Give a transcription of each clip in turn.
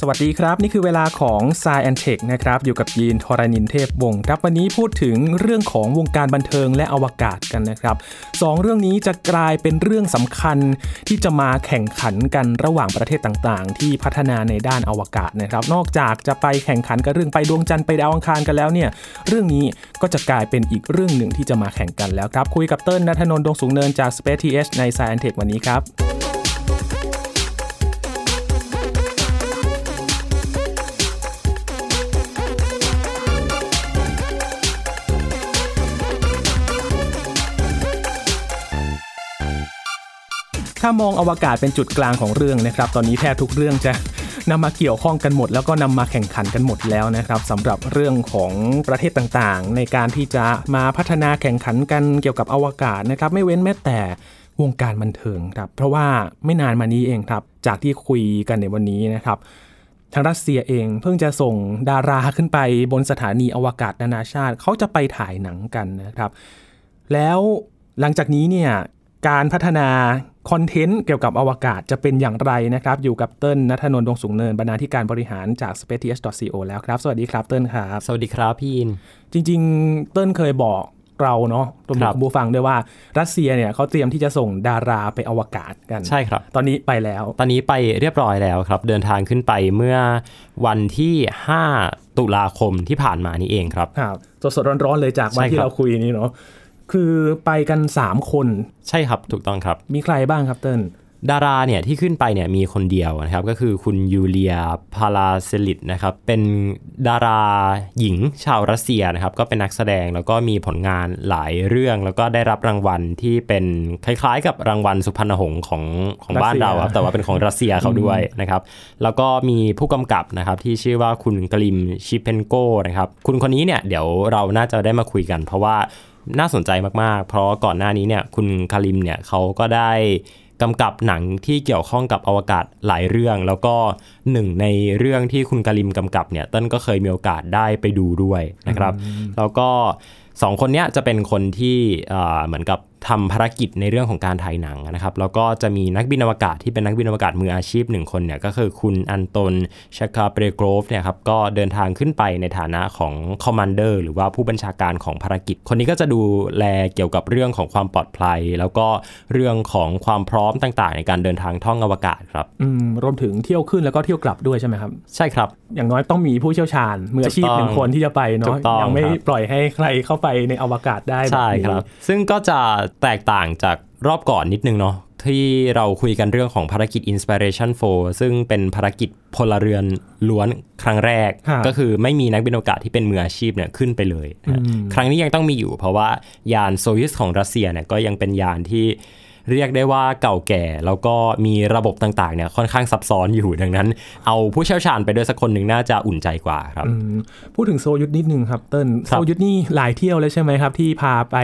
สวัสดีครับ นี่คือเวลาของ s ซแอนเทคนะครับ อยู่กับยีนทรานินเทพวงศ์ครับวันนี้พูดถึงเรื่องของวงการบันเทิงและอวกาศกันนะครับสองเรื่องนี้จะกลายเป็นเรื่องสำคัญที่จะมาแข่งขันกันระหว่างประเทศต่างๆ ที่พัฒนาในด้านอวกาศนะครับ นอกจากจะไปแข่งขันกับเรื่องไปดวงจันทร์ไปดาวอังคารกันแล้วเนี่ยเรื่องนี้ก็จะกลายเป็นอีกเรื่องหนึ่งที่จะมาแข่งกันแล้วครับคุยกับเติ้ลนัทนนท์ดวงสูงเนินจาก Space TH ใน s ซแอนเทควันนี้ครับ ถ้ามองอวกาศเป็นจุดกลางของเรื่องนะครับตอนนี้แทบทุกเรื่องจะนำมาเกี่ยวข้องกันหมด แล้วก็นำมาแข่งขันกันหมดแล้วนะครับสำหรับเรื่องของประเทศต่างๆ ในการที่จะมาพัฒนาแข่งขันกันเกี่ยวกับอวกาศนะครับไม่เว้นแม้แต่วงการบันเทิงครับเพราะว่าไม่นานมานี้เองครับจากที่คุยกันในวันนี้นะครับทางรัสเซียเองเพิ่งจะส่งดาราขึ้นไปบนสถานีอวกาศนานาชาติเขาจะไปถ่ายหนังกันนะครับ แล้วหลังจากนี้เนี่ยการพัฒนา คอนเทนต์เกี่ยวกับอวกาศจะเป็นอย่างไรนะครับ อยู่กับเติ้ลนัทนนท์ดวงสูงเนินบรรณาธิการบริหารจาก spaceth.co แล้วครับ สวัสดีครับเติ้ลครับ สวัสดีครับพี่อิน จริง ๆ เติ้ลเคยบอกเราเนาะรวมถึครังบคุณผู้ฟังด้วยว่ารัสเซียเนี่ยเขาเตรียมที่จะส่งดาราไปอวกาศกัน ใช่ครับ ตอนนี้ไปแล้ว ตอนนี้ไปเรียบร้อยแล้วครับ เดินทางขึ้นไปเมื่อวันที่ 5 ตุลาคมที่ผ่านมานี้เองครับครับสดๆร้อนๆเลยจากวันใช่ครับที่เราคุยนี้เนาะ คือไปกัน 3 คน ใช่ครับถูกต้องครับ มีใครบ้างครับเติ้ลดาราเนี่ยที่ขึ้นไปเนี่ยมีคนเดียวนะครับก็คือคุณยูเลียพาราเซลิตนะครับเป็นดาราหญิงชาวรัสเซียนะครับก็เป็นนักแสดงแล้วก็มีผลงานหลายเรื่อง แล้วก็ได้รับรางวัลที่เป็นคล้ายๆ กับรางวัลสุพรรณหงษ์ของของบ้านเราครับแต่ว่าเป็นของรัสเซียเขาด้วยนะครับแล้วก็มีผู้กำกับนะครับที่ชื่อว่าคุณกลิมชิเพนโกนะครับคุณคนนี้เนี่ยเดี๋ยวเราน่าจะได้มาคุยกัน เพราะว่า น่าสนใจมากๆ เพราะก่อนหน้านี้เนี่ยคุณคลิมเนี่ยเขาก็ได้กำกับหนังที่เกี่ยวข้องกับอวกาศหลายเรื่อง แล้วก็หนึ่งในเรื่องที่คุณคลิมกำกับเนี่ยเต้นก็เคยมีโอกาสได้ไปดูด้วยนะครับ แล้วก็สองคนเนี้ยจะเป็นคนที่อ่าเหมือนกับ ทำภารกิจในเรื่องของการถ่ายหนังนะครับ แล้วก็จะมีนักบินอวกาศที่เป็นนักบินอวกาศมืออาชีพหนึ่งคนเนี่ยก็คือคุณอันโตนชาคาเปรโกรฟเนี่ยครับก็เดินทางขึ้นไปในฐานะของ commander หรือว่าผู้บัญชาการของภารกิจ คนนี้ก็จะดูแลเกี่ยวกับเรื่องของความปลอดภัย แล้วก็เรื่องของความพร้อมต่างๆ ในการเดินทางท่องอวกาศครับอืมรวมถึงเที่ยวขึ้นแล้วก็เที่ยวกลับด้วยใช่ไหมครับใช่ครับ อย่างน้อยต้องมีผู้เชี่ยวชาญมืออาชีพถูกต้องหนึ่งคนที่จะไปถูเนาะกต้องยังไม่ครับปล่อยให้ใครเข้าไปในอวกาศได้แบบใช่นี้ครับ ซึ่งก็จะแตกต่างจากรอบก่อนนิดนึงเนาะที่เราคุยกันเรื่องของภารกิจ Inspiration 4 ซึ่งเป็นภารกิจพลเรือนล้วนครั้งแรกครับก็คือไม่มีนักบินอวกาศที่เป็นมืออาชีพเนี่ยขึ้นไปเลยนะฮะอืมครั้งนี้ยังต้องมีอยู่เพราะว่ายานโซยุสของรัสเซียเนี่ยก็ยังเป็นยานที่ เรียกได้ว่าเก่าแก่ แล้วก็มีระบบต่างๆเนี่ยค่อนข้างซับซ้อนอยู่ดังนั้น เอาผู้เชี่ยวชาญไปด้วยสักคนหนึ่งน่าจะอุ่นใจกว่าครับอืมพูดถึงโซยุทธนิดนึงครับเติ้ลครัโซบยุทธนี่หลายเที่ยวเลยใช่ไหมครับ ที่พาไป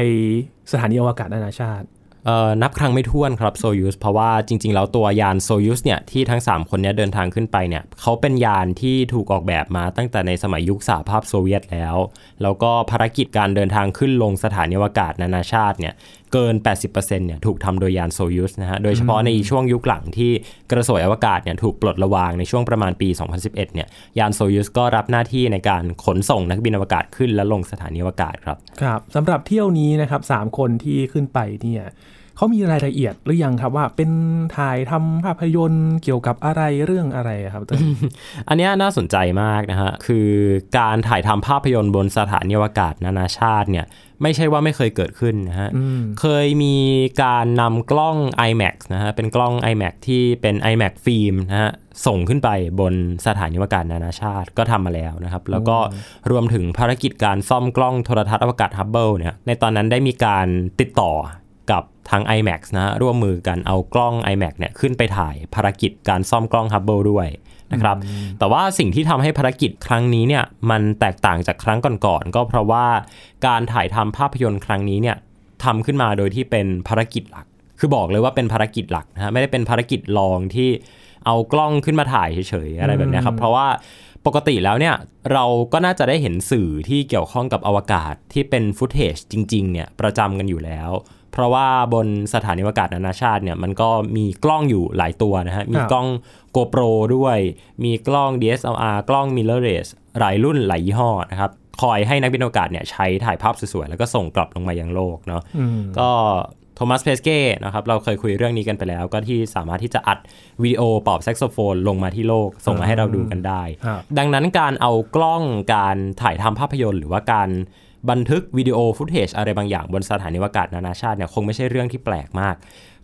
สถานีอวกาศนานาชาติเอ่อนับครั้งไม่ถ้วนครับโซยูสเพราะว่าจริง ๆ แล้วตัวยานโซยูสเนี่ยที่ทั้ง 3 คนเนี้เดินทางขึ้นไปเนี่ยเขาเป็นยานที่ถูกออกแบบมาตั้งแต่ในสมัยยุคสหภาพโซเวียตแล้ว แล้วก็ภารกิจการเดินทางขึ้นลงสถานีอวกาศนานาชาติเนี่ย เกิน 80%เนี่ยถูกทำโดยยานโซยูสนะฮะ โดยเฉพาะในช่วงยุคหลังที่กระสวยอวกาศเนี่ยถูกปลดระวางในช่วงประมาณปี 2011 เนี่ยยานโซยูสก็รับหน้าที่ในการขนส่งนักบินอวกาศขึ้นและลงสถานีอวกาศครับ ครับสำหรับเที่ยวนี้นะครับสามคนที่ขึ้นไปเนี่ย เขามีรายละเอียดหรือยังครับว่าเป็นถ่ายทำภาพยนตร์เกี่ยวกับอะไรเรื่องอะไรอะครับเติ้ลอันเนี้ยน่าสนใจมากนะฮะคือการถ่ายทำภาพยนตร์บนสถานีอวกาศนานาชาติเนี่ยไม่ใช่ว่าไม่เคยเกิดขึ้นนะฮะอืมเคยมีการนำกล้อง IMAX นะฮะ เป็นกล้อง IMAX ที่เป็น IMAX ฟิล์มนะฮะ ส่งขึ้นไปบนสถานีอวกาศนานาชาติก็ทำมาแล้วนะครับ แล้วก็รวมถึงภารกิจการซ่อมกล้องโทรทรรศน์อวกาศฮับเบิลเนี่ย ในตอนนั้นได้มีการติดต่อกับ ทาง IMAX นะฮะร่วมมือกันเอากล้อง IMAX เนี่ยขึ้นไปถ่ายภารกิจการซ่อมกล้องฮับเบิลด้วยนะครับแต่ว่าสิ่งที่ทำให้ภารกิจครั้งนี้เนี่ยมันแตกต่างจากครั้งก่อนๆก็เพราะว่าการถ่ายทำภาพยนตร์ครั้งนี้เนี่ยทำขึ้นมาโดยที่เป็นภารกิจหลัก คือบอกเลยว่าเป็นภารกิจหลักนะฮะไม่ได้เป็นภารกิจรองที่เอากล้องขึ้นมาถ่ายเฉยๆอะไรแบบเนี้ยครับ เพราะว่าปกติแล้วเนี่ยเราก็น่าจะได้เห็นสื่อที่เกี่ยวข้องกับอวกาศที่เป็นฟุตเทจจริงๆเนี่ยประจำกันอยู่แล้ว เพราะว่าบนสถานีอวกาศนานาชาติเนี่ยมันก็มีกล้องอยู่หลายตัวนะฮะ มีกล้อง GoPro ด้วย มีกล้อง DSLR กล้อง mirrorless หลายรุ่นหลายยี่ห้อนะครับคอยให้นักบินอวกาศเนี่ยใช้ถ่ายภาพสวยๆ แล้วก็ส่งกลับลงมายังโลกเนาะก็โทมัสเพสเก้นะครับเราเคยคุยเรื่องนี้กันไปแล้ว ก็ที่สามารถที่จะอัดวิดีโอเป่าแซกโซโฟนลงมาที่โลก ส่งมาให้เราดูกันได้ครับดังนั้นการเอากล้องการถ่ายทำภาพยนตร์ หรือว่าการ บันทึกวิดีโอ footage อะไรบางอย่างบนสถานีอวกาศนานาชาติเนี่ยคงไม่ใช่เรื่องที่แปลกมาก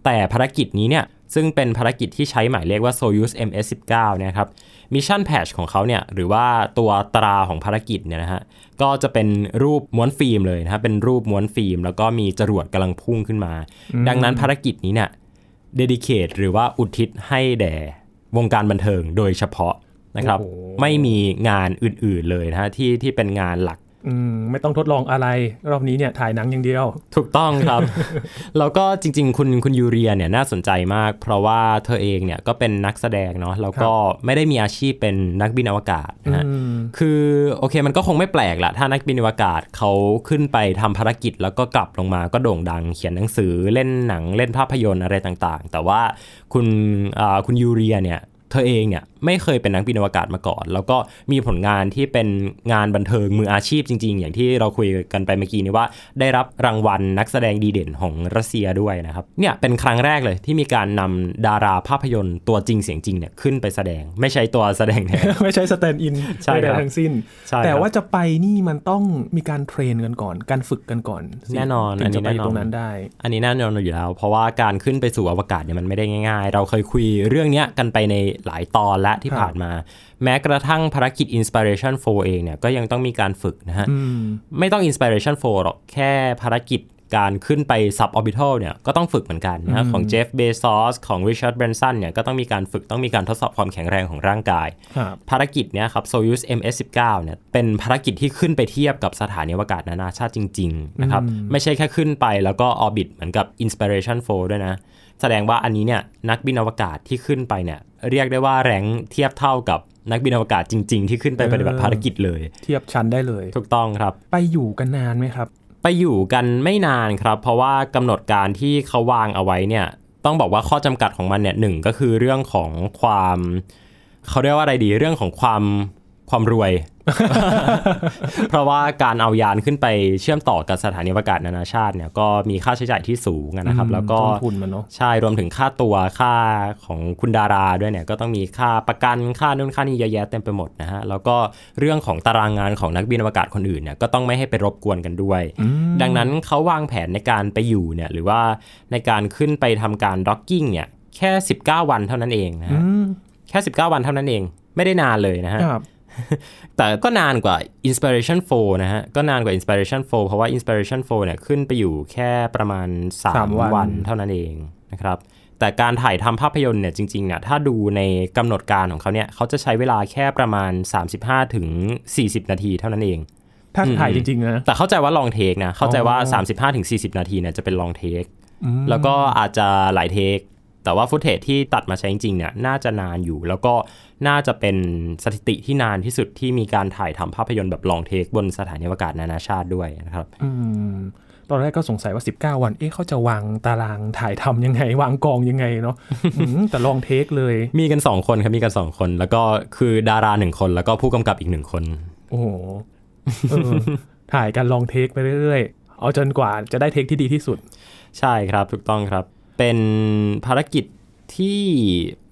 แต่ภารกิจนี้เนี่ยซึ่งเป็นภารกิจที่ใช้หมายเลขว่า Soyuz MS-19 นะครับ mission patch ของเขาเนี่ยหรือว่าตัวตราของภารกิจเนี่ยนะฮะก็จะเป็นรูปม้วนฟิล์มเลยนะครับเป็นรูปม้วนฟิล์ม แล้วก็มีจรวดกำลังพุ่งขึ้นมา ดังนั้นภารกิจนี้เนี่ยเดดิเคทหรือว่าอุทิศให้แด่วงการบันเทิงโดยเฉพาะนะครับโอ้โหไม่มีงานอื่นๆเลยนะฮะที่ที่เป็นงานหลัก อืมไม่ต้องทดลองอะไร รอบนี้เนี่ยถ่ายหนังอย่างเดียว ถูกต้องครับ แล้วก็จริง ๆ คุณคุณยูเรียเนี่ยน่าสนใจมาก เพราะว่าเธอเองเนี่ยก็เป็นนักแสดงเนาะแล้วก็ไม่ได้มีอาชีพเป็นนักบินอวกาศนะฮะอืมคือโอเคมันก็คงไม่แปลกละถ้านักบินอวกาศเขาขึ้นไปทำภารกิจแล้วก็กลับลงมาก็โด่งดัง เขียนหนังสือเล่นหนังเล่นภาพยนตร์อะไรต่างๆ แต่ว่าคุณอ่าคุณยูเรียเนี่ยเธอเองเนี่ย ไม่เคยเป็นนักบินอวกาศมาก่อน แล้วก็มีผลงานที่เป็นงานบันเทิงมืออาชีพจริง ๆ อย่างที่เราคุยกันไปเมื่อกี้นี้ว่า ได้รับรางวัลนักแสดงดีเด่นของรัสเซียด้วยนะครับเนี่ยเป็นครั้งแรกเลยที่มีการนำดาราภาพยนตร์ตัวจริงเสียงจริงเนี่ยขึ้นไปแสดง ไม่ใช่ตัวแสดงแทนไม่ใช่ stand-inใช่ใดครับๆทั้งสิ้นใช่แต่ครับว่าจะไปนี่มันต้องมีการ train กันก่อน การฝึกกันก่อนสิแน่นอนถึอันงนี้จะไปแน่นอนตรงนั้นได้ อันนี้แน่นอนอยู่แล้ว เพราะว่าการขึ้นไปสู่อวกาศเนี่ยมันไม่ได้ง่าย ๆ เราเคยคุยเรื่องเนี้ยกันไปในหลายตอนและที่ครับผ่านมา แม้กระทั่งภารกิจ Inspiration 4 เองเนี่ยก็ยังต้องมีการฝึกนะฮะอืมไม่ต้อง Inspiration 4 หรอก แค่ภารกิจการขึ้นไป suborbital เนี่ยก็ต้องฝึกเหมือนกันนะของ Jeff Bezos ของ Richard Branson เนี่ยก็ต้องมีการฝึกต้องมีการทดสอบความแข็งแรงของร่างกายครับภารกิจเนี้ยครับ Soyuz MS-19 เนี่ยเป็นภารกิจที่ขึ้นไปเทียบกับสถานีอวกาศนานาชาติจริงๆนะครับไม่ใช่แค่ขึ้นไปแล้วก็ orbit เหมือนกับ Inspiration 4 ด้วยนะ แสดงว่าอันนี้เนี่ยนักบินอวกาศที่ขึ้นไปเนี่ย เรียกได้ว่าแรงเทียบเท่ากับนักบินอวกาศจริง ๆ ที่ขึ้นไปปฏิบัติภารกิจเลย เทียบชั้นได้เลย ถูกต้องครับ ไปอยู่กันนานไหมครับ ไปอยู่กันไม่นานครับ เพราะว่ากำหนดการที่เขาวางเอาไว้เนี่ย ต้องบอกว่าข้อจำกัดของมันเนี่ยหนึ่งก็คือเรื่องของความ เขาเรียกว่าอะไรดีเรื่องของความความรวย เพราะว่าการเอายานขึ้นไปเชื่อมต่อกับสถานีอวกาศนานาชาติเนี่ยก็มีค่าใช้จ่ายที่สูงอะนะครับอืมแล้วก็ต้นทุนมันเนอะใช่รวมถึงค่าตัวค่าของคุณดาราด้วยเนี่ยก็ต้องมีค่าประกันค่านู่นค่านี่เยอะแยะเต็มไปหมดนะฮะแล้วก็เรื่องของตารางงานของนักบินอวกาศคนอื่นเนี่ยก็ต้องไม่ให้ไปรบกวนกันด้วย ดังนั้นเขาวางแผนในการไปอยู่เนี่ยหรือว่าในการขึ้นไปทำการด็อกกิ้งเนี่ยแค่ 19 วันเท่านั้นเองนะอืฮะมแค่ 19 วันเท่านั้นเอง ไม่ได้นานเลยนะฮะครับ แต่ก็นานกว่า Inspiration 4 นะฮะ ก็นานกว่า Inspiration 4 เพราะว่า Inspiration 4 เนี่ยขึ้นไปอยู่แค่ประมาณสามวัน3วันเท่านั้นเองนะครับ แต่การถ่ายทำภาพยนตร์เนี่ยจริงๆเนี่ยถ้าดูในกำหนดการของเขาเนี่ยเขาจะใช้เวลาแค่ประมาณ 35ถึง40 นาทีเท่านั้นเองถ้าถ่ายจริงๆนะ แต่เข้าใจว่าลองเทคนะ เข้าใจว่าอ๋อ35ถึง40 นาทีเนี่ยจะเป็นลองเทคอืมแล้วก็อาจจะหลายเทค แต่ว่าฟุตเทจที่ตัดมาใช้จริงๆเนี่ยน่าจะนานอยู่ แล้วก็น่าจะเป็นสถิติที่นานที่สุดที่มีการถ่ายทำภาพยนตร์แบบลองเทคบนสถานีอวกาศนานาชาติด้วยนะครับอืมตอนแรกก็สงสัยว่า 19 วัน เอ๊ะเขาจะวางตารางถ่ายทำยังไง วางกองยังไงเนาะอืมแต่ลองเทคเลย มีกัน 2 คนครับ มีกัน 2 คน แล้วก็คือดาราหนึ่งคน แล้วก็ผู้กำกับอีกหนึ่งคน โอ้โหเออถ่ายกันลองเทคไปเรื่อยๆ เอาจนกว่าจะได้เทคที่ดีที่สุด ใช่ครับ ถูกต้องครับ เป็นภารกิจที่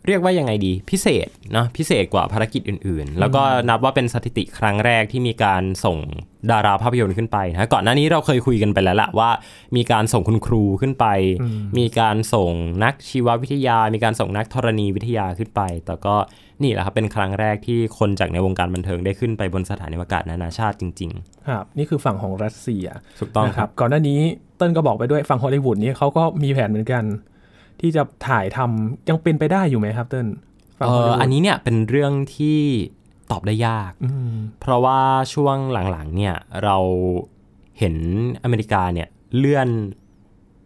เรียกว่ายังไงดีพิเศษเนาะพิเศษกว่าภารกิจอื่นๆ แล้วก็นับว่าเป็นสถิติครั้งแรกที่มีการส่งดาราภาพยนตร์ขึ้นไปนะก่อนหน้านี้เราเคยคุยกันไปแล้วละว่า มีการส่งคุณครูขึ้นไป มีการส่งนักชีววิทยา มีการส่งนักธรณีวิทยาขึ้นไป แต่ก็นี่แหละครับเป็นครั้งแรกที่คนจากในวงการบันเทิงได้ขึ้นไปบนสถานีอวกาศนานาชาติจริงครับนี่คือฝั่งของรัสเซียๆถูกต้องนะคครัรับบก่อนหน้านี้ เติ้ลก็บอกไปด้วยฝั่งฮอลลีวูดนี่เขาก็มีแผนเหมือนกัน ที่จะถ่ายทำยังเป็นไปได้อยู่ไหมครับเติ้ลฝั่งเอฮอลลีอวูดอันนี้เนี่ยเป็นเรื่องที่ตอบได้ยากอืมเพราะว่าช่วงหลังๆเนี่ยเราเห็นอเมริกาเนี่ยเลื่อน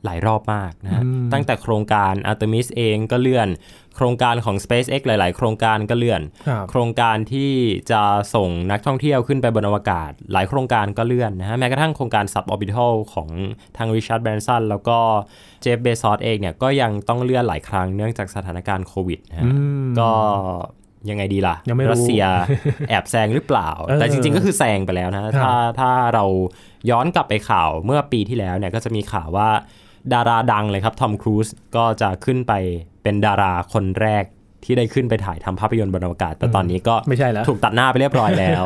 หลายรอบมากนะฮะตั้งแต่โครงการ Artemis เองก็เลื่อน โครงการของ SpaceX หลาย ๆ โครงการก็เลื่อนครับโครงการที่จะส่งนักท่องเที่ยวขึ้นไปบนอวกาศ หลายโครงการก็เลื่อนนะฮะแม้กระทั่งโครงการ Suborbital ของทาง Richard Branson แล้วก็เจฟเบซอสเองเนี่ยก็ยังต้องเลื่อนหลายครั้งเนื่องจากสถานการณ์โควิดนะฮะอืมก็ยังไงดีล่ะยังไม่รู้รัสเซียแอบแซงหรือเปล่าเออแต่จริงๆก็คือแซงไปแล้วนะ ถ้าถ้าเราย้อนกลับไปข่าวเมื่อปีที่แล้วเนี่ยก็จะมีข่าวว่า ดาราดังเลยครับทอมครูซก็จะขึ้นไปเป็นดาราคนแรกที่ได้ขึ้นไปถ่ายทำภาพยนตร์บนอวกาศ แต่ตอนนี้ก็ไม่ใช่แล้วถูกตัดหน้าไปเรียบร้อยแล้ว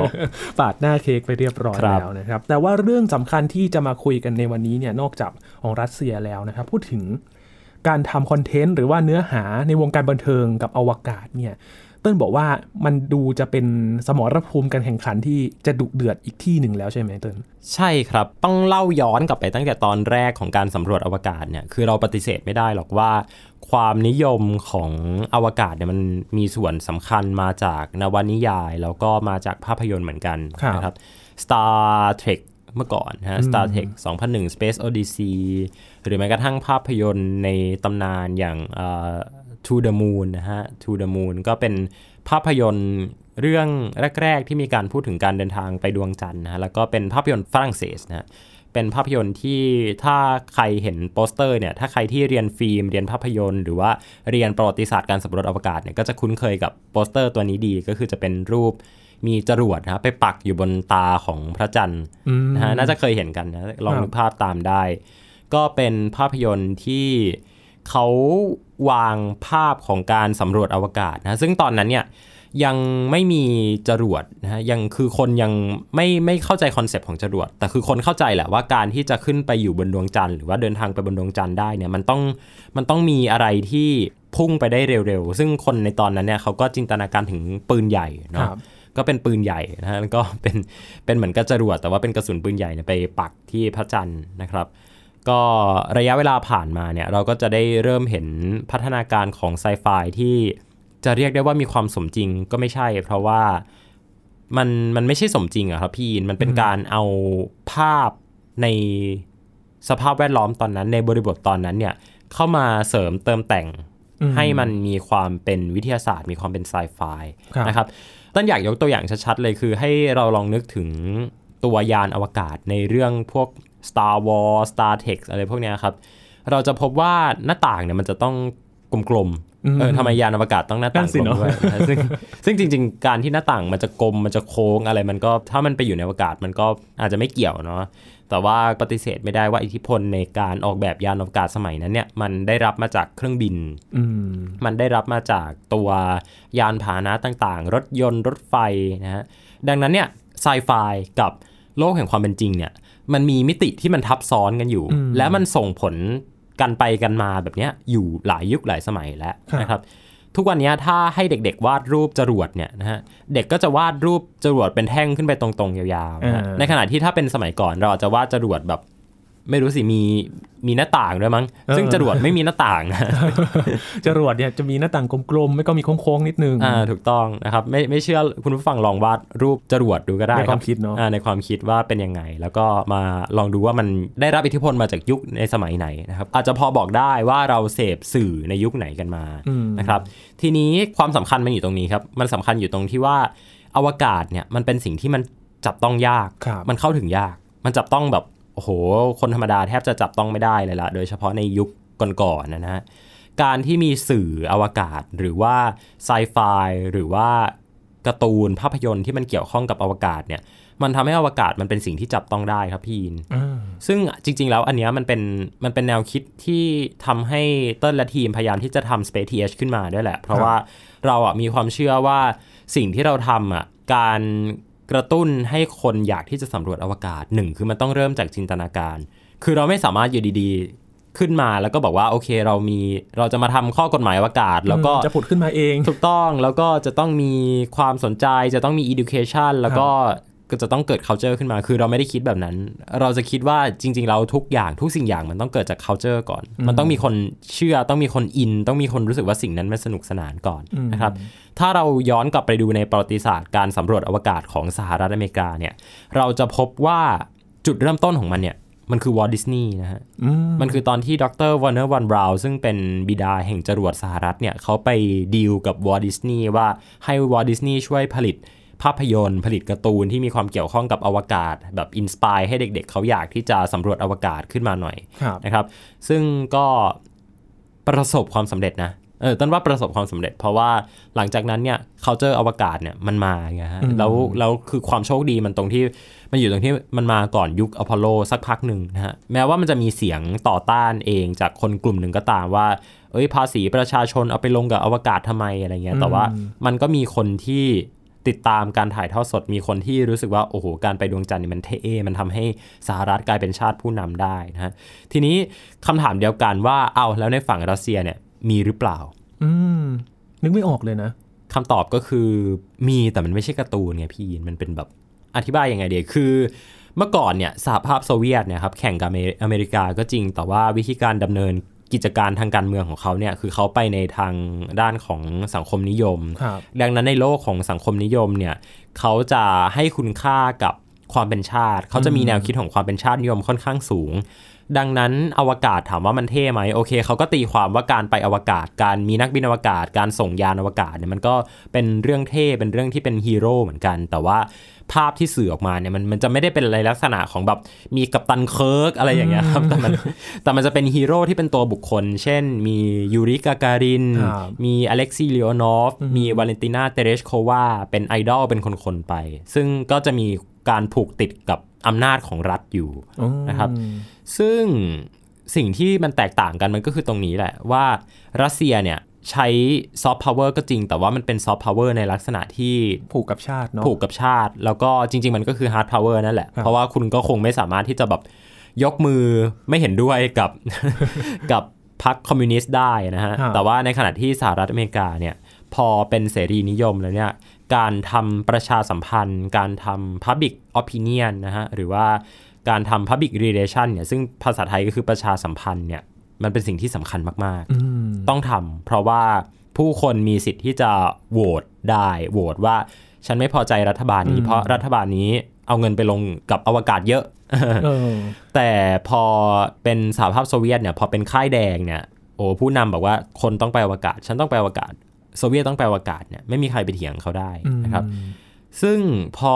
ปาดหน้าเค้กไปเรียบร้อยครับแล้วนะครับ แต่ว่าเรื่องสำคัญที่จะมาคุยกันในวันนี้เนี่ยนอกจากของรัสเซียแล้วนะครับ พูดถึงการทำคอนเทนต์หรือว่าเนื้อหาในวงการบันเทิงกับอวกาศเนี่ยเต้นบอกว่ามันดูจะเป็นสมรภูมิการแข่งขันที่จะดุเดือดอีกที่หนึ่งแล้วใช่ไหมเติ้ลใช่ครับต้องเล่าย้อนกลับไปตั้งแต่ตอนแรกของการสำรวจอวกาศเนี่ยคือเราปฏิเสธไม่ได้หรอกว่า ความนิยมของอวกาศเนี่ยมันมีส่วนสำคัญมาจากนวนิยาย แล้วก็มาจากภาพยนตร์เหมือนกันครับนะครับ Star Trek เมื่อก่อนนะฮะ Star Trek 2001 Space Odyssey หรือแม้กระทั่งภาพยนตร์ในตำนานอย่างเอ่อ To the Moon นะฮะ To the Moon ก็เป็นภาพยนตร์เรื่องแรก ๆ ที่มีการพูดถึงการเดินทางไปดวงจันทร์นะฮะแล้วก็เป็นภาพยนตร์ฝรั่งเศสนะฮะเป็นภาพยนตร์ที่ถ้าใครเห็นโปสเตอร์เนี่ยถ้าใครที่เรียนฟิล์ม เรียนภาพยนตร์ หรือว่าเรียนประวัติศาสตร์การสำรวจอวกาศเนี่ยก็จะคุ้นเคยกับโปสเตอร์ตัวนี้ดีก็คือจะเป็นรูปมีจรวดนะฮะไปปักอยู่บนตาของพระจันทร์อืมนะฮะน่าจะเคยเห็นกันนะลองครับนึกภาพตามได้ ก็เป็นภาพยนตร์ที่ เขาวางภาพของการสำรวจอวกาศนะซึ่งตอนนั้นเนี่ยยังไม่มีจรวดนะฮะยังคือคนยังไม่ไม่เข้าใจ concept ของจรวด แต่คือคนเข้าใจแหละว่าการที่จะขึ้นไปอยู่บนดวงจันทร์หรือว่าเดินทางไปบนดวงจันทร์ได้เนี่ยมันต้องมันต้องมีอะไรที่พุ่งไปได้เร็วๆ ซึ่งคนในตอนนั้นเนี่ยเขาก็จินตนาการถึงปืนใหญ่คเนาะรับก็เป็นปืนใหญ่นะฮะแล้วก็เป็นเป็นเหมือนกระจรวดแต่ว่าเป็นกระสุนปืนใหญ่เนี่ยไปปักที่พระจันทร์นะครับ ก็ระยะเวลาผ่านมาเนี่ยเราก็จะได้เริ่มเห็นพัฒนาการของไซไฟที่จะเรียกได้ว่ามีความสมจริงก็ไม่ใช่ เพราะว่ามันมันไม่ใช่สมจริงอะครับพี่อินมันเป็นการเอาภาพในสภาพแวดล้อมตอนนั้น ในบริบทตอนนั้นเนี่ยเข้ามาเสริมเติมแต่งอืมให้มันมีความเป็นวิทยาศาสตร์ มีความเป็นไซไฟครับนะครับต้นอยากยกตัวอย่างชัดๆเลยคือให้เราลองนึกถึงตัวยานอวกาศในเรื่องพวก Star Wars Star Trek อะไรพวกเนี้ยครับ เราจะพบว่าหน้าต่างเนี่ยมันจะต้องกลมอืมๆเออทำไมยานอวกาศต้องหน้าต่างนั่นสิกลมเนอะด้วยนะซึ่งซึ่งจริง ๆ การที่หน้าต่างมันจะกลมมันจะโค้งอะไรมันก็ถ้ามันไปอยู่ในอวกาศมันก็อาจจะไม่เกี่ยวเนาะแต่ว่าปฏิเสธไม่ได้ว่าอิทธิพลในการออกแบบยานอวกาศสมัยนั้นเนี่ยมันได้รับมาจากเครื่องบินอืมมันได้รับมาจากตัวยานพาหนะต่างๆ รถยนต์รถไฟนะฮะดังนั้นเนี่ยไซไฟกับโลกแห่งความเป็นจริงเนี่ย มันมีมิติที่มันทับซ้อนกันอยู่อืมและมันส่งผลกันไปกันมาแบบเนี้ยอยู่หลายยุคหลายสมัยแล้วครับนะครับ ทุกวันนี้ถ้าให้เด็กๆ วาดรูปจรวดเนี่ยนะฮะเด็กก็จะวาดรูปจรวดเป็นแท่งขึ้นไปตรงๆยาวๆนะฮะอ่าในขณะที่ถ้าเป็นสมัยก่อนเราอาจจะวาดจรวดแบบ ไม่รู้สิมีมีหน้าต่างด้วยมั้ง ซึ่งจรวดไม่มีหน้าต่างนะจรวดเนี่ยจะมีหน้าต่างกลมๆ ไม่ก็มีโค้งๆนิดนึงอ่าถูกต้องนะครับ ไม่ไม่เชื่อคุณผู้ฟังลองวาดรูปจรวดดูก็ได้ในความรับคิดเนอะอ่าในความคิดว่าเป็นยังไง แล้วก็มาลองดูว่ามันได้รับอิทธิพลมาจากยุคในสมัยไหนนะครับอาจจะพอบอกได้ว่าเราเสพสื่อในยุคไหนกันมาอืมนะครับทีนี้ความสำคัญมันอยู่ตรงนี้ครับมันสำคัญอยู่ตรงที่ว่าอวกาศเนี่ยมันเป็นสิ่งที่มันจับต้องยากครับมันเข้าถึงยาก มันจับต้องแบบ โอ้โห คนธรรมดาแทบจะจับต้องไม่ได้เลยละโดยเฉพาะในยุคก่อนๆนะฮะการที่มีสื่ออวกาศหรือว่าไซไฟหรือว่าการ์ตูนภาพยนตร์ที่มันเกี่ยวข้องกับอวกาศเนี่ย มันทำให้อวกาศมันเป็นสิ่งที่จับต้องได้ครับพี่อินอ่าซึ่งจริง ๆ แล้วอันเนี้ยมันเป็นมันเป็นแนวคิดที่ทำให้เติ้ลและทีมพยายามที่จะทำ Space TH ขึ้นมาด้วยแหละ เพราะว่าเราอะมีความเชื่อว่าสิ่งที่เราทำอะการ กระตุ้นให้คนอยากที่จะสำรวจอวกาศหนึ่งคือมันต้องเริ่มจากจินตนาการ คือเราไม่สามารถอยู่ดีๆ ขึ้นมาแล้วก็บอกว่าโอเคเรามีเราจะมาทำข้อกฎหมายอวกาศ แล้วก็จะผุดขึ้นมาเอง ถูกต้องแล้วก็จะต้องมีความสนใจจะต้องมี education แล้วก็ ก็จะต้องเกิด culture ขึ้นมา คือเราไม่ได้คิดแบบนั้น เราจะคิดว่าจริง ๆ เราทุกอย่างทุกสิ่งอย่างมันต้องเกิดจาก culture ก่อน มันต้องมีคนเชื่อต้องมีคนอิน ต้องมีคนรู้สึกว่าสิ่งนั้นมันสนุกสนานก่อนอืมนะครับ ถ้าเราย้อนกลับไปดูในประวัติศาสตร์การสำรวจอวกาศของสหรัฐอเมริกาเนี่ย เราจะพบว่าจุดเริ่มต้นของมันเนี่ยมันคือวอลดิสนีย์นะฮะอืมมันคือตอนที่ดร.วอร์เนอร์วอนบราวน์ซึ่งเป็นบิดาแห่งจรวดสหรัฐเนี่ยเขาไปดีลกับวอลดิสนีย์ว่าให้วอลดิสนีย์ช่วยผลิต ภาพยนตร์ ผลิตการ์ตูนที่มีความเกี่ยวข้องกับอวกาศ แบบ inspire ให้เด็กๆ เขาอยากที่จะสำรวจอวกาศขึ้นมาหน่อยครับนะครับ ซึ่งก็ประสบความสำเร็จนะเออต้นว่าประสบความสำเร็จเพราะว่าหลังจากนั้นเนี่ยเขาเจออวกาศเนี่ยมันมาไงฮะอืมแล้วแล้วคือความโชคดีมันตรงที่มันอยู่ตรงที่มันมาก่อนยุคอพอลโลสักพักหนึ่งนะฮะแม้ว่ามันจะมีเสียงต่อต้านเองจากคนกลุ่มหนึ่งก็ตามว่า เอ้ยภาษีประชาชนเอาไปลงกับอวกาศทำไมอะไรเงี้ยแต่ว่ามันก็มีคนที่ ติดตามการถ่ายทอดสดมีคนที่รู้สึกว่าโอ้โหการไปดวงจันทร์นี่มันเท่มันทำให้สหรัฐกลายเป็นชาติผู้นำได้นะฮะทีนี้คำถามเดียวกันว่าเอาแล้วในฝั่งรัสเซียเนี่ยมีหรือเปล่า อืมนึกไม่ออกเลยนะคำตอบก็คือมีแต่มันไม่ใช่การ์ตูนไงพี่ยินมันเป็นแบบอธิบายยังไงเดียคือเมื่อก่อนเนี่ยสหภาพโซเวียตเนี่ยครับแข่งกับอเมอเมริกาก็จริง แต่ว่าวิธีการดำเนิน กิจการทางการเมืองของเขาเนี่ยคือเขาไปในทางด้านของสังคมนิยมครับดังนั้นในโลกของสังคมนิยมเนี่ยเขาจะให้คุณค่ากับความเป็นชาติ เขาจะมีแนวคิดของความเป็นชาตินิยมค่อนข้างสูงดังนั้นอวกาศถามว่ามันเท่ไหมโอเคเขาก็ตีความว่าการไปอวกาศ การมีนักบินอวกาศ การส่งยานอวกาศเนี่ยมันก็เป็นเรื่องเท่เป็นเรื่องที่เป็นฮีโร่เหมือนกัน แต่ว่าภาพที่สื่อออกมาเนี่ยมันมันจะไม่ได้เป็นอะไรลักษณะของแบบมีกัปตันเคิร์กอะไรอย่างเงี้ยครับแต่มันแต่มันจะเป็นฮีโร่ที่เป็นตัวบุคคล เช่น มียูริกาการินครับมีอเล็กซีเลโอนอฟมีวาเลนตินาเตเรชโควาเป็นไอดอลเป็นคนๆไป ซึ่งก็จะมีการผูกติดกับอำนาจของรัฐอยู่อืมนะครับ ซึ่งสิ่งที่มันแตกต่างกันมันก็คือตรงนี้แหละว่ารัสเซียเนี่ยใช้ซอฟต์พาวเวอร์ก็จริง แต่ว่ามันเป็นซอฟต์พาวเวอร์ในลักษณะที่ผูกกับชาติเนาะผูกกับชาติ แล้วก็จริง ๆ มันก็คือ hard power นั่นแหละครับเพราะว่าคุณก็คงไม่สามารถที่จะแบบยกมือไม่เห็นด้วยกับกับพรรคคอมมิวนิสต์ได้นะฮะครับแต่ว่าในขณะที่สหรัฐอเมริกาเนี่ยพอเป็นเสรีนิยมแล้วเนี่ยการทำประชาสัมพันธ์ การทำ Public Opinion นะฮะ หรือว่า การทำ Public Relation เนี่ยซึ่งภาษาไทยก็คือประชาสัมพันธ์เนี่ยมันเป็นสิ่งที่สำคัญมากๆอืมต้องทำเพราะว่าผู้คนมีสิทธิ์ที่จะโหวตได้โหวตว่าฉันไม่พอใจรัฐบาลนี้ เพราะรัฐบาลนี้เอาเงินไปลงกับอวกาศเยอะเออแต่พอเป็นสหภาพโซเวียตเนี่ยพอเป็นค่ายแดงเนี่ยโอ้ผู้นำบอกว่าคนต้องไปอวกาศ ฉันต้องไปอวกาศ โซเวียตต้องไปอวกาศเนี่ยไม่มีใครไปเถียงเขาได้นะครับ ซึ่งพอ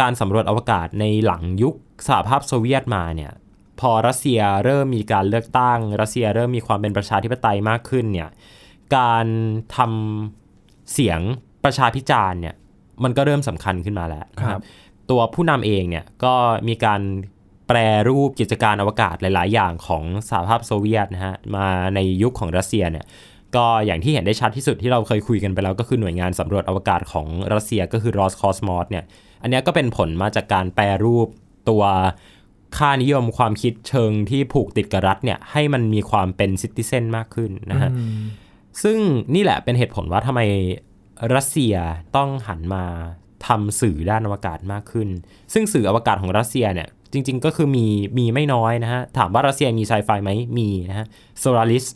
การสำรวจอวกาศในหลังยุค สหภาพโซเวียตมาเนี่ยพอรัสเซียเริ่มมีการเลือกตั้ง รัสเซียเริ่มมีความเป็นประชาธิปไตยมากขึ้นเนี่ยการทำเสียงประชาพิจารณ์เนี่ยมันก็เริ่มสำคัญขึ้นมาแล้วนะคครัรับบตัวผู้นำเองเนี่ยก็มีการแปรรูปกิจการอวกาศหลาย ๆ อย่างของสหภาพโซเวียตนะฮะมาในยุคของรัสเซียเนี่ยก็อย่างที่เห็นได้ชัดที่สุดที่เราเคยคุยกันไปแล้วก็คือหน่วยงานสำรวจอวกาศของรัสเซียก็คือ Roscosmos เนี่ยอันเนี้ยก็เป็นผลมาจากการแปรรูป ตัวค่านิยมความคิดเชิงที่ผูกติดกับรัฐเนี่ยให้มันมีความเป็นซิติเซนมากขึ้นนะฮะซึ่งนี่แหละเป็นเหตุผลว่าทำไมรัสเซียต้องหันมาทำสื่อด้านอวกาศมากขึ้น ซึ่งสื่ออวกาศของรัสเซียเนี่ยจริง ๆ ก็คือมีมีไม่น้อยนะฮะ ถามว่ารัสเซียมีไซไฟไหมมีนะฮะโซลาริส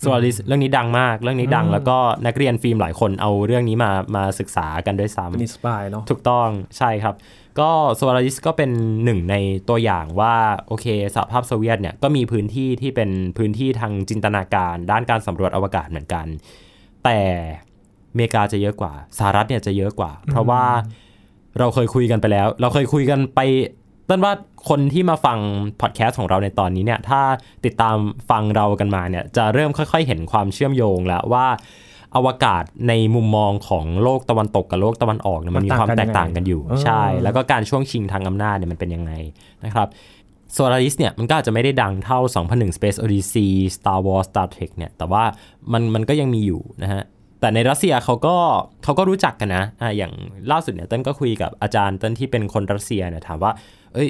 โซลาริสเรื่องนี้ดังมาก เรื่องนี้ดังแล้วก็นักเรียนฟิล์มหลายคนเอาเรื่องนี้มามาศึกษากันด้วยซ้ำเป็น inspire เนาะถูกต้องใช่ครับ ก็โซลาริสก็เป็นหนึ่งในตัวอย่างว่าโอเคสหภาพโซเวียตเนี่ยก็มีพื้นที่ที่เป็นพื้นที่ทางจินตนาการ ด้านการสำรวจอวกาศเหมือนกัน แต่อเมริกาจะเยอะกว่าสหรัฐเนี่ยจะเยอะกว่า เพราะว่าเราเคยคุยกันไปแล้ว เราเคยคุยกันไปต้นว่าคนที่มาฟังพอดแคสต์ของเราในตอนนี้เนี่ยถ้าติดตามฟังเรากันมาเนี่ยจะเริ่มค่อย ๆ เห็นความเชื่อมโยงแล้วว่า อวกาศในมุมมองของโลกตะวันตกกับโลกตะวันออกเนี่ยมันมีความแตกต่างกันอยู่เออใช่ แล้วก็การช่วงชิงทางอำนาจเนี่ยมันเป็นยังไงนะครับโซลาริสเนี่ยมันก็อาจจะไม่ได้ดังเท่า 2001 Space Odyssey Star Wars Star Trek เนี่ยแต่ว่ามันมันก็ยังมีอยู่นะฮะแต่ในรัสเซียเขาก็เขาก็รู้จักกันนะอะอย่างล่าสุดเนี่ยเต้นก็คุยกับอาจารย์เต้นที่เป็นคนรัสเซียเนี่ยถามว่า เอ้ย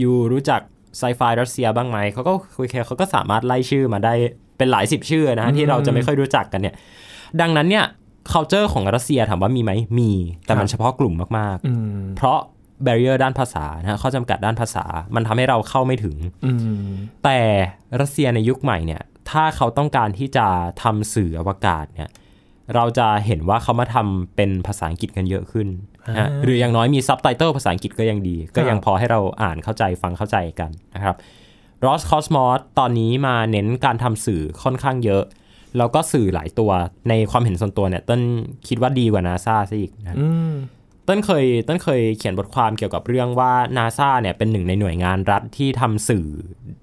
ยูรู้จักไซไฟรัสเซียบ้างไหมเขาก็คุยแค่เขาก็สามารถไล่ชื่อมาได้เป็นหลายสิบชื่อนะฮะที่เราจะไม่ค่อยรู้จักกันเนี่ย ดังนั้นเนี่ย culture ของรัสเซียถามว่ามีไหมมี แต่มันครับเฉพาะกลุ่มมากอืมๆเพราะ barrier ด้านภาษานะฮะข้อจำกัดด้านภาษา มันทำให้เราเข้าไม่ถึงอืมแต่รัสเซียในยุคใหม่เนี่ย ถ้าเขาต้องการที่จะทำสื่ออวกาศเนี่ยเราจะเห็นว่าเขามาทำเป็นภาษาอังกฤษกันเยอะขึ้นนะฮะอ่าหรืออย่างน้อยมีซับไตเติลภาษาอังกฤษก็ยังดี ก็ยังครับพอให้เราอ่านเข้าใจฟังเข้าใจกันนะครับรอสคอสมอสตอนนี้มาเน้นการทำสื่อค่อนข้างเยอะ แล้วก็สื่อหลายตัวในความเห็นส่วนตัวเนี่ยต้นคิดว่าดีกว่านาซาซะอีกนะอืมต้นเคยต้นเคยเขียนบทความเกี่ยวกับเรื่องว่านาซาเนี่ยเป็นหนึ่งในหน่วยงานรัฐที่ทำสื่อ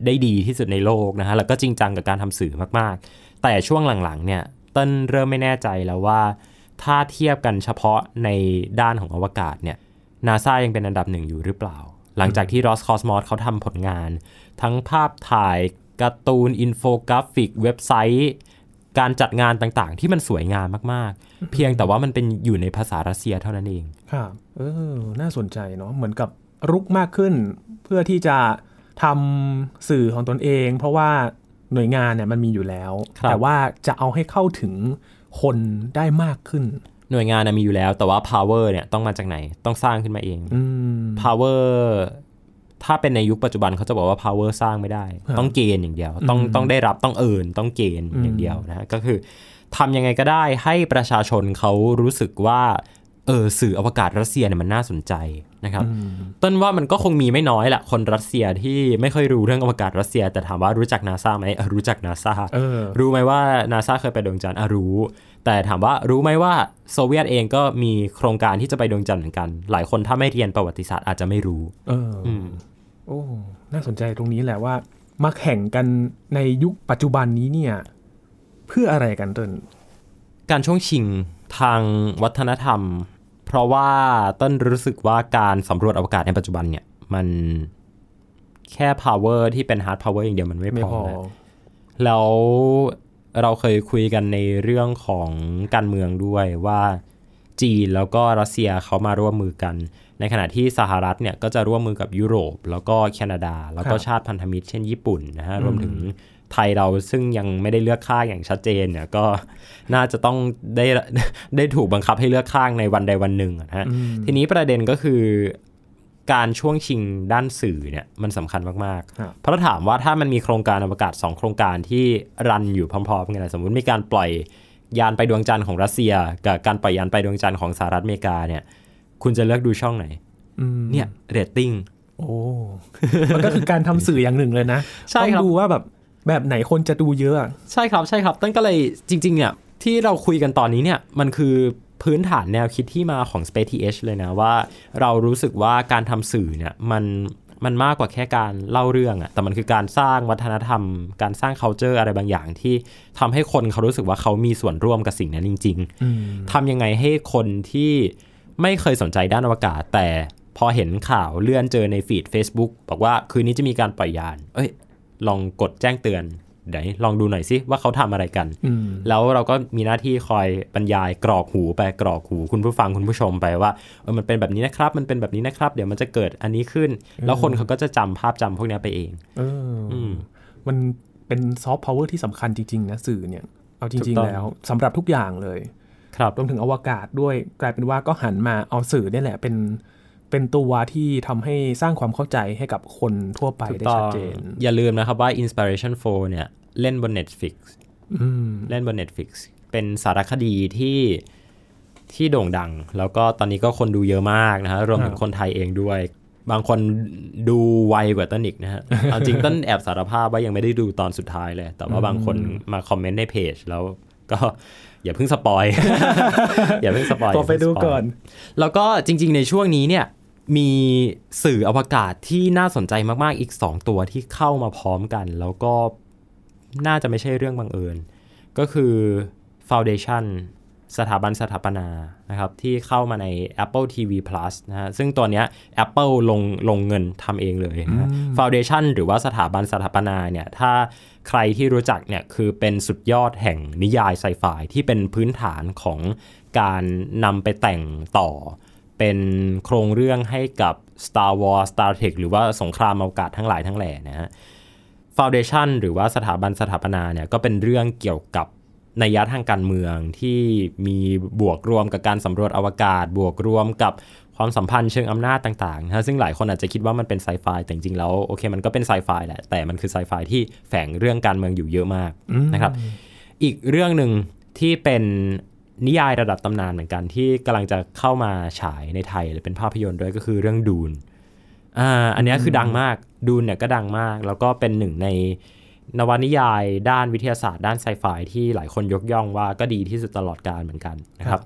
ได้ดีที่สุดในโลกนะฮะแล้วก็จริงจังกับการทำสื่อมากๆ แต่ช่วงหลังๆเนี่ยต้นเริ่มไม่แน่ใจแล้วว่า ถ้าเทียบกันเฉพาะในด้านของอวกาศเนี่ยนาซายังเป็นอันดับหนึ่งอยู่หรือเปล่า หลังจากที่ Roscosmos เขาทำผลงาน ทั้งภาพถ่ายการ์ตูนอินโฟกราฟิก เว็บไซต์ การจัดงานต่างๆ ที่มันสวยงามมากๆ เพียงแต่ว่ามันเป็นอยู่ในภาษารัสเซียเท่านั้นเองครับเออน่าสนใจเนาะเหมือนกับรุกมากขึ้น เพื่อที่จะทำสื่อของตนเอง เพราะว่าหน่วยงานเนี่ยมันมีอยู่แล้วครับแต่ว่าจะเอาให้เข้าถึงคนได้มากขึ้น หน่วยงานนะมีอยู่แล้ว แต่ว่า power เนี่ยต้องมาจากไหนต้องสร้างขึ้นมาเองอืม power ถ้าเป็นในยุคปัจจุบันเขาจะบอกว่า power สร้างไม่ได้ครับต้องเกณฑ์อย่างเดียว ต้องต้องได้รับต้องเอินต้องเกณฑ์อย่างเดียวนะฮะก็คือทำยังไงก็ได้ให้ประชาชนเขารู้สึกว่าเออสื่ออวกาศรัสเซียเนี่ยมันน่าสนใจนะครับต้นว่ามันก็คงมีไม่น้อยแหละคนรัสเซียที่ไม่ค่อยรู้เรื่องอวกาศรัสเซีย แต่ถามว่ารู้จักนาซาไหมเออรู้จักนาซาเออรู้ไหมว่านาซาเคยไปดวงจันทร์อะรู้ แต่ถามว่ารู้ไหมว่าโซเวียตเองก็มีโครงการที่จะไปดวงจันทร์เหมือนกัน หลายคนถ้าไม่เรียนประวัติศาสตร์อาจจะไม่รู้ เอออ โอ้น่าสนใจตรงนี้แหละว่า มาแข่งกันในยุคปัจจุบันนี้เนี่ย เพื่ออะไรกันต้น การช่วงชิงทางวัฒนธรรม เพราะว่าต้นรู้สึกว่าการสำรวจอวกาศในปัจจุบันเนี่ย มันแค่ power ที่เป็น hard power อย่างเดียวมันไม่ไม่พพออนะแล้วเราเคยคุยกันในเรื่องของการเมืองด้วยว่าจีนแล้วก็รัสเซียเขามาร่วมมือกัน ในขณะที่สหรัฐเนี่ยก็จะร่วมมือกับยุโรป แล้วก็แคนาดา แล้วก็ครับชาติพันธมิตรเช่นญี่ปุ่นนะฮะรวมถึงไทยเราซึ่งยังไม่ได้เลือกข้างอย่างชัดเจนเนี่ยก็น่าจะต้องได้ได้ถูกบังคับให้เลือกข้างในวันใดวันหนึ่งอะนะฮะทีนี้ประเด็นก็คือการช่วงชิงด้านสื่อเนี่ยมันสำคัญมากครับๆเพราะถามว่าถ้ามันมีโครงการอวกาศ 2 โครงการที่รันอยู่พร้อม ๆ กันนะสมมุติมีการปล่อยยานไปดวงจันทร์ของรัสเซีย กับการปล่อยยานไปดวงจันทร์ของสหรัฐอเมริกาเนี่ย คุณจะเลือกดูช่องไหนอืมเนี่ยเรตติ้งโอ้มันก็คือการทำสื่ออย่างหนึ่งเลยนะใช่ต้องครับดูว่าแบบแบบไหนคนจะดูเยอะอะใช่ครับใช่ครับต้นก็เลยจริง ๆ เนี่ย ที่เราคุยกันตอนนี้เนี่ย มันคือพื้นฐานแนวคิดที่มาของ Space TH เลยนะ ว่าเรารู้สึกว่าการทำสื่อเนี่ยมันมันมากกว่าแค่การเล่าเรื่องอะแต่มันคือการสร้างวัฒนธรรม การสร้าง culture อะไรบางอย่างที่ทำให้คนเขารู้สึกว่าเขามีส่วนร่วมกับสิ่งนั้นจริง ๆทำยังไงให้คนที่ ไม่เคยสนใจด้านอวกาศ แต่พอเห็นข่าวเลื่อนเจอในฟีด Facebook บอกว่าคืนนี้จะมีการปล่อยยาน เอ้ย ลองกดแจ้งเตือนเดี๋ยวลองดูหน่อยสิว่าเขาทำอะไรกันอืมแล้วเราก็มีหน้าที่คอยบรรยายกรอกหูไปกรอกหูคุณผู้ฟังคุณผู้ชมไปว่าเออมันเป็นแบบนี้นะครับ มันเป็นแบบนี้นะครับ เดี๋ยวมันจะเกิดอันนี้ขึ้น แล้วคนเขาก็จะจำภาพจำพวกเนี้ยไปเองเอออมมันเป็นซอฟต์พาวเวอร์ที่สำคัญจริง ๆ นะสื่อเนี่ย เอาจริงๆ ถูกต้ๆองแล้วสำหรับทุกอย่างเลย ครับรวมถึงอวกาศด้วย กลายเป็นว่าก็หันมาเอาสื่อเนี่ยแหละเป็นเป็นตัวที่ทำให้สร้างความเข้าใจให้กับคนทั่วไปถูกได้ต้อชัดเจน ถูกต้อง อย่าลืมนะครับว่า Inspiration 4เนี่ยเล่นบน Netflix อืมเล่นบน Netflix เป็นสารคดีที่ที่โด่งดัง แล้วก็ตอนนี้ก็คนดูเยอะมากนะฮะรวมถึคงรับคนไทยเองด้วย บางคนดูไวกว่าต้นอีกนะฮะเอาจริงต้นแอบสารภาพว่ายังไม่ได้ดูตอนสุดท้ายเลย แต่ว่าบางคนมาคอมเมนต์ในเพจแล้วก็ อย่าเพิ่งสปอย อย่าเพิ่งสปอยตัวไปดูก่อน แล้วก็จริง ๆ ในช่วงนี้เนี่ยมีสื่ออวกาศที่น่าสนใจมาก ๆ อีก 2 ตัวที่เข้ามาพร้อมกัน แล้วก็น่าจะไม่ใช่เรื่องบังเอิญ ก็คือ Foundation สถาบันสถาปนานะครับที่เข้ามาใน Apple TV Plus นะฮะซึ่งตัวเนี้ย Apple ลงลงเงินทำเองเลยนะฮะ Foundation หรือว่าสถาบันสถาปนาเนี่ยถ้าใครที่รู้จักเนี่ยคือเป็นสุดยอดแห่งนิยายไซไฟที่เป็นพื้นฐานของการนำไปแต่งต่อ เป็นโครงเรื่องให้กับ Star Wars Star Trek หรือว่าสงครามอวกาศทั้งหลายทั้งแหล่นะฮะ Foundation หรือว่าสถาบันสถาปนาเนี่ยก็เป็นเรื่องเกี่ยวกับ นัยยะทางการเมืองที่มีบวกรวมกับการสำรวจอวกาศ บวกรวมกับความสัมพันธ์เชิงอำนาจต่างๆนะฮะซึ่งหลายคนอาจจะคิดว่ามันเป็นไซไฟแต่จริงๆแล้วโอเคมันก็เป็นไซไฟแหละ แต่มันคือไซไฟที่แฝงเรื่องการเมืองอยู่เยอะมากนะครับ อีกเรื่องหนึ่งที่เป็นนิยายระดับตำนานเหมือนกันที่กำลังจะเข้ามาฉายในไทยหรือเป็นภาพยนตร์ด้วยก็คือเรื่องดูนอ่าอันเนี้ยคือดังมากดูเนี่ยก็ดังมาก แล้วก็เป็นหนึ่งใน นวนิยายด้านวิทยาศาสตร์ด้านไซไฟที่หลายคนยกย่องว่าก็ดีที่สุดตลอดการเหมือนกันนะครับ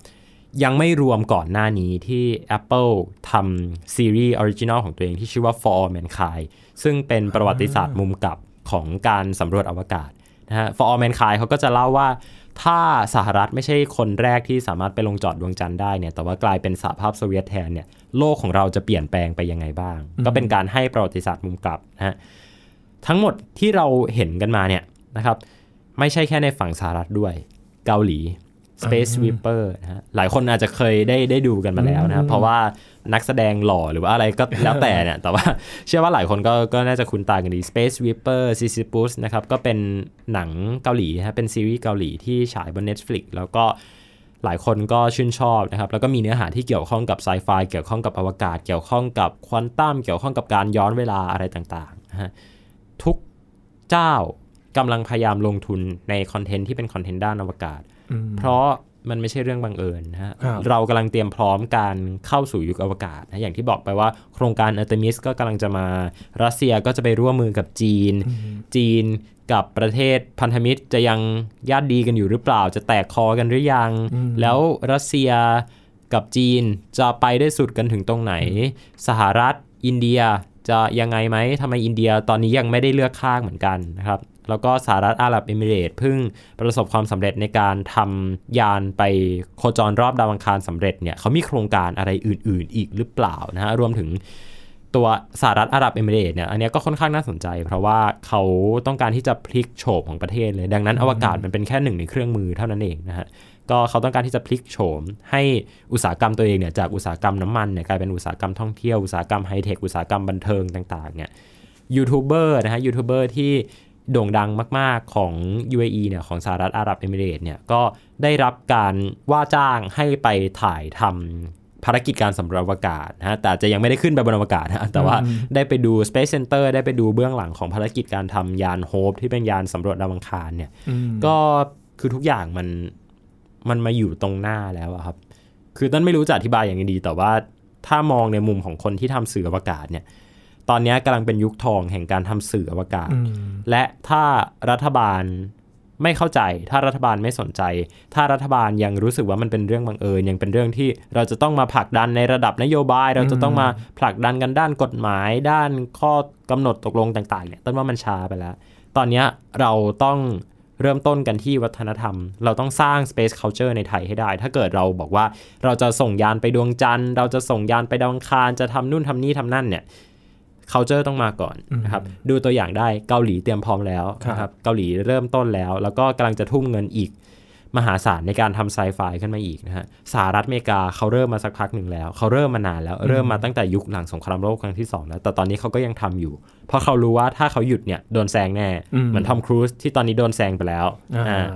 ยังไม่รวมก่อนหน้านี้ที่ Apple ทำซีรีส์ original ของตัวเองที่ชื่อว่า For All Mankind ซึ่งเป็นประวัติศาสตร์มุมกลับของการสำรวจอวกาศนะฮะ For All Mankind เขาก็จะเล่าว่าถ้าสหรัฐไม่ใช่คนแรกที่สามารถไปลงจอดดวงจันทร์ได้เนี่ยแต่ว่ากลายเป็นสหภาพโซเวียตแทนเนี่ยโลกของเราจะเปลี่ยนแปลงไปยังไงบ้าง ก็เป็นการให้ประวัติศาสตร์มุมกลับนะฮะ ทั้งหมดที่เราเห็นกันมาเนี่ยนะครับ ไม่ใช่แค่ในฝั่งสหรัฐด้วย เกาหลี Space Sweeper นะฮะหลายคนอาจจะเคยได้ได้ดูกันมาแล้วนะครับ เพราะว่านักแสดงหล่อหรือว่าอะไรก็แล้วแต่เนี่ย แต่ว่าเชื่อว่าหลายคนก็ก็น่าจะคุ้นตากันดี Space Sweeper Sisyphus นะครับ ก็เป็นหนังเกาหลีนะฮะเป็นซีรีส์เกาหลีที่ฉายบน Netflix แล้วก็หลายคนก็ชื่นชอบนะครับ แล้วก็มีเนื้อหาที่เกี่ยวข้องกับไซไฟเกี่ยวข้องกับอวกาศ เกี่ยวข้องกับควอนตัมเกี่ยวข้องกับการย้อนเวลาอะไรต่างๆนะฮะ ทุกเจ้ากำลังพยายามลงทุนในคอนเทนต์ที่เป็นคอนเทนต์ด้านอวกาศ เพราะมันไม่ใช่เรื่องบังเอิญนะฮะครับเรากำลังเตรียมพร้อมการเข้าสู่ยุคอวกาศนะอย่างที่บอกไปว่าโครงการอาร์เทมิสก็กำลังจะมารัสเซียก็จะไปร่วมมือกับจีน จีนกับประเทศพันธมิตรจะยังญาติดีกันอยู่หรือเปล่า จะแตกคอกันหรือยัง แล้วรัสเซียกับจีนจะไปได้สุดกันถึงตรงไหน สหรัฐ อินเดีย จะยังไงไหมทำไมอินเดียตอนนี้ยังไม่ได้เลือกข้างเหมือนกันนะครับแล้วก็สหรัฐอาหรับเอมิเรตเพิ่งประสบความสำเร็จในการทำยานไปโคจรรอบดาวอังคารสำเร็จเนี่ยเขามีโครงการอะไรอื่น ๆ อีกหรือเปล่านะฮะรวมถึงตัวสหรัฐอาหรับเอมิเรตเนี่ยอันนี้ก็ค่อนข้างน่าสนใจ เพราะว่าเขาต้องการที่จะพลิกโฉมของประเทศเลย ดังนั้นอวกาศมันเป็นแค่หนึ่งในเครื่องมือเท่านั้นเองนะฮะ ก็เขาต้องการที่จะพลิกโฉม ให้อุตสาหกรรมตัวเองเนี่ยจากอุตสาหกรรมน้ำมันเนี่ยกลายเป็นอุตสาหกรรมท่องเที่ยวอุตสาหกรรมไฮเทคอุตสาหกรรมบันเทิงต่างๆเนี่ยยูทูบเบอร์นะฮะยูทูบเบอร์ที่โด่งดังมาก ๆของ UAE เนี่ยของสหรัฐอาหรับเอมิเรตส์เนี่ยก็ได้รับการว่าจ้างให้ไปถ่ายทำภารกิจการสำรวจอวกาศนะฮะแต่อาจจะยังไม่ได้ขึ้นไปบนอวกาศนะฮะแต่ว่าได้ไปดู Space Center ได้ไปดูเบื้องหลังของภารกิจการทำยานโฮปที่เป็นยานสำรวจดาวอังคารเนี่ยก็คือทุกอย่างมัน มันมาอยู่ตรงหน้าแล้วอะครับ คือต้นไม่รู้จะอธิบายอย่างไงดี แต่ว่าถ้ามองในมุมของคนที่ทำสื่ออวกาศเนี่ย ตอนนี้กำลังเป็นยุคทองแห่งการทำสื่ออวกาศ และถ้ารัฐบาลไม่เข้าใจ ถ้ารัฐบาลไม่สนใจ ถ้ารัฐบาลยังรู้สึกว่ามันเป็นเรื่องบังเอิญ ยังเป็นเรื่องที่เราจะต้องมาผลักดันในระดับนโยบาย เราจะต้องมาผลักดันกันด้านกฎหมาย ด้านข้อกำหนดตกลงต่างๆเนี่ย ต้นว่ามันช้าไปแล้ว ตอนเนี้ยเราต้อง เริ่มต้นกันที่วัฒนธรรม เราต้องสร้าง Space Culture ในไทยให้ได้ ถ้าเกิดเราบอกว่าเราจะส่งยานไปดวงจันทร์ เราจะส่งยานไปดาวอังคาร จะทำนู่นทำนี่ทำนั่นเนี่ย culture ต้องมาก่อนนะครับ ดูตัวอย่างได้เกาหลีเตรียมพร้อมแล้วนะครับ เกาหลีเริ่มต้นแล้ว แล้วก็กำลังจะทุ่มเงินอีก มหาศาลในการทำไซไฟขึ้นมาอีกนะฮะสหรัฐอเมริกาเขาเริ่มมาสักพักหนึ่งแล้ว เขาเริ่มมานานแล้วเริ่มมาตั้งแต่ยุคหลังสงครามโลกครั้งที่สองแล้วแต่ตอนนี้เขาก็ยังทำอยู่ เพราะเขารู้ว่าถ้าเขาหยุดเนี่ยโดนแซงแน่ เหมือนทอมครูซที่ตอนนี้โดนแซงไปแล้วอ่าอ่า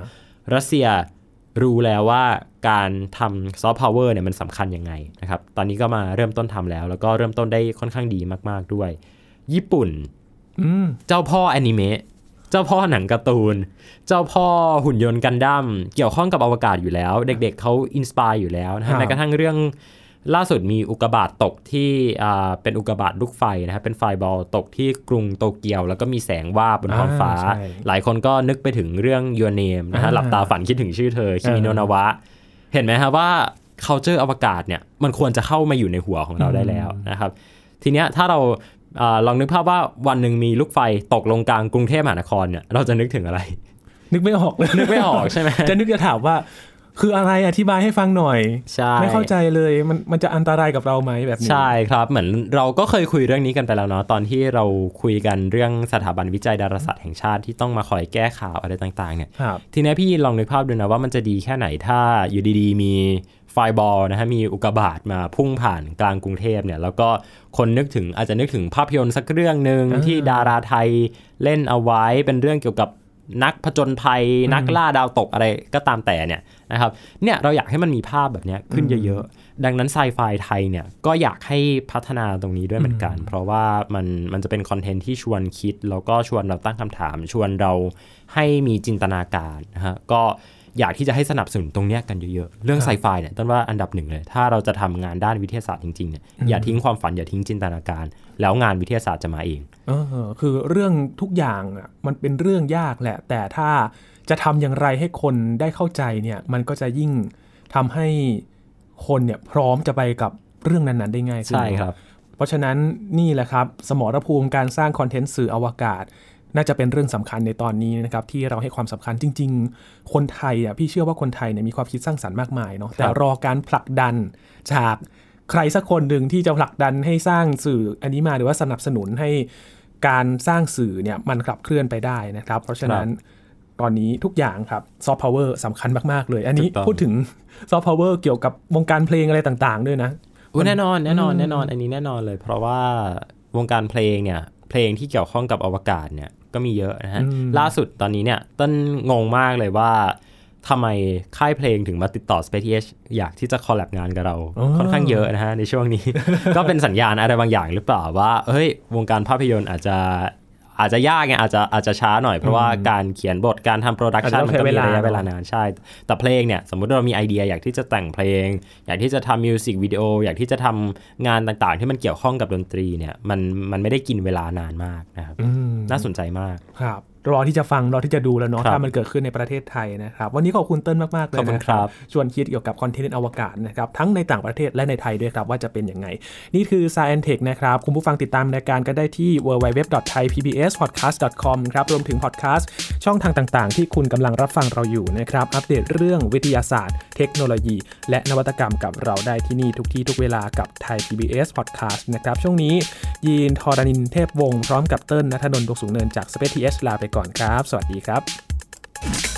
รัสเซียรู้แล้วว่าการทำซอฟต์พาวเวอร์เนี่ยมันสำคัญยังไงนะครับ ตอนนี้ก็มาเริ่มต้นทำแล้ว แล้วก็เริ่มต้นได้ค่อนข้างดีมาก ๆด้วย ญี่ปุ่นอืมเจ้าพ่อแอนิเมะเจ้าพ่อหนังการ์ตูน เจ้าพ่อหุ่นยนต์กันดั้มเกี่ยวข้องกับอวกาศอยู่แล้ว เด็กๆเขา inspire อยู่แล้วนะครับฮะแม้กระทั่งเรื่องล่าสุดมีอุกกาบาตตกที่อ่าเป็นอุกกาบาตลูกไฟนะครับเป็น fireball ตกที่กรุงโตเกียว แล้วก็มีแสงวาบบนท้องฟ้าอ่าใช่หลายคนก็นึกไปถึงเรื่อง Your Name นะฮะอ่าหลับตาฝันคิดถึงชื่อเธอ君の名は เห็นไหมครับว่า culture อวกาศเนี่ยมันควรจะเข้ามาอยู่ในหัวของเราได้แล้วนะครับทีเนี้ยถ้าเราอา ลองนึกภาพว่าวันหนึ่งมีลูกไฟตกลงกลางกรุงเทพมหานครเนี่ยเราจะนึกถึงอะไร นึกไม่ออกเลยนึกไม่ออกใช่ไหมจะนึกจะถามว่า คืออะไรอธิบายให้ฟังหน่อยใช่ไม่เข้าใจเลยมันมันจะอันตรายกับเราไหมแบบนี้ใช่ครับเหมือนเราก็เคยคุยเรื่องนี้กันไปแล้วเนาะตอนที่เราคุยกันเรื่องสถาบันวิจัยดาราศาสตร์แห่งชาติที่ต้องมาคอยแก้ข่าวอะไรต่าง ๆ เนี่ยครับทีนี้พี่ลองนึกภาพดูนะว่ามันจะดีแค่ไหนถ้าอยู่ดีๆ มี ไฟบอลนะฮะมีอุกกาบาตมาพุ่งผ่านกลางกรุงเทพเนี่ยแล้วก็คนนึกถึงอาจจะนึกถึงภาพยนตร์สักเรื่องหนึ่งอ่าที่ดาราไทยเล่นเอาไว้เป็นเรื่องเกี่ยวกับนักผจญภัยนักล่าดาวตกอะไรก็ตามแต่เนี่ยนะครับเนี่ยเราอยากให้มันมีภาพแบบเนี้ยขึ้นเยอะๆ ดังนั้นไซไฟไทยเนี่ยก็อยากให้พัฒนาตรงนี้ด้วยเหมือนกัน เพราะว่ามันมันจะเป็นคอนเทนต์ที่ชวนคิด แล้วก็ชวนเราตั้งคำถาม ชวนเราให้มีจินตนาการนะฮะก็ อยากที่จะให้สนับสนุนตรงเนี้ยกันเยอะๆ เรื่องไซไฟเนี่ยต้นว่าอันดับหนึ่งเลย ถ้าเราจะทำงานด้านวิทยาศาสตร์จริงๆเนี่ยอย่าทิ้งความฝันอย่าทิ้งจินตนาการ แล้วงานวิทยาศาสตร์จะมาเองเออคือเรื่องทุกอย่างอะมันเป็นเรื่องยากแหละ แต่ถ้าจะทำอย่างไรให้คนได้เข้าใจเนี่ยมันก็จะยิ่งทำให้คนเนี่ยพร้อมจะไปกับเรื่องนั้นๆ ได้ง่ายขึ้นใช่ครับ เพราะฉะนั้นนี่แหละครับ สมรภูมิการสร้างคอนเทนต์สื่ออวกาศ น่าจะเป็นเรื่องสำคัญในตอนนี้นะครับที่เราให้ความสำคัญจริง ๆ คนไทยอะพี่เชื่อว่าคนไทยเนี่ยมีความคิดสร้างสรรค์มากมายเนาะแต่รอการผลักดันจากใครสักคนหนึ่งที่จะผลักดันให้สร้างสื่ออันนี้มาหรือว่าสนับสนุนให้การสร้างสื่อเนี่ยมันขับเคลื่อนไปได้นะครับ เพราะฉะนั้นตอนนี้ทุกอย่างครับซอฟต์พาวเวอร์สำคัญมาก ๆ เลย อันนี้ถูกต้องพูดถึงซอฟต์พาวเวอร์เกี่ยวกับวงการเพลงอะไรต่าง ๆ ด้วยนะอุ๊ยแน่นอนแน่นอนแน่นอนอันนี้แน่นอนเลย เพราะว่าวงการเพลงเนี่ยเพลงที่เกี่ยวข้องกับอวกาศเนี่ย ก็มีเยอะนะฮะอืมล่าสุดตอนนี้เนี่ยต้นงงมากเลยว่าทำไมค่ายเพลงถึงมาติดต่อ Space TH อยากที่จะคอลแลบงานกับเรา ค่อนข้างเยอะนะฮะในช่วงนี้ ก็เป็นสัญญาณอะไรบางอย่างหรือเปล่าว่าเฮ้ยวงการภาพยนตร์อาจจะอาจจะยากไงอาจจะอาจจะช้าหน่อยเพราะว่าการเขียนบทการทำโปรดักชันอาจจะต้องมันก็มีใช้ระยะเวเวลาลานานใช่ แต่เพลงเนี่ยสมมุติเรามีไอเดียอยากที่จะแต่งเพลง อยากที่จะทำมิวสิกวิดีโออยากที่จะทำงานต่างๆ ที่มันเกี่ยวข้องกับดนตรีเนี่ยมันมันไม่ได้กินเวลานานมากนะครับอืม น่าสนใจมากครับ รอที่จะฟังรอที่จะดูแล้วเนาะครับถ้ามันเกิดขึ้นในประเทศไทยนะครับ วันนี้ขอบคุณเติ้ลมาก ๆ เลยขอบคุณนะครับชวนคิดเกี่ยวกับคอนเทนต์อวกาศนะครับ ทั้งในต่างประเทศและในไทยด้วยครับ ว่าจะเป็นยังไง นี่คือ Science Tech นะครับ คุณผู้ฟังติดตามรายการก็ได้ที่ www.thaipbspodcast.com ครับรวมถึงพอดแคสต์ช่องทางต่าง ๆ ที่คุณกำลังรับฟังเราอยู่นะครับอัปเดตเรื่องวิทยาศาสตร์ เทคโนโลยี และนวัตกรรมกับเราได้ที่นี่ทุกที่ทุกเวลากับไทย PBS Podcast นะครับช่วงนี้ยีนทอรานินเทพวงศ์พร้อมกับเติ้ลนัทนนท์ดวงสูงเนินจาก Space TH ลาไปก่อนครับ สวัสดีครับ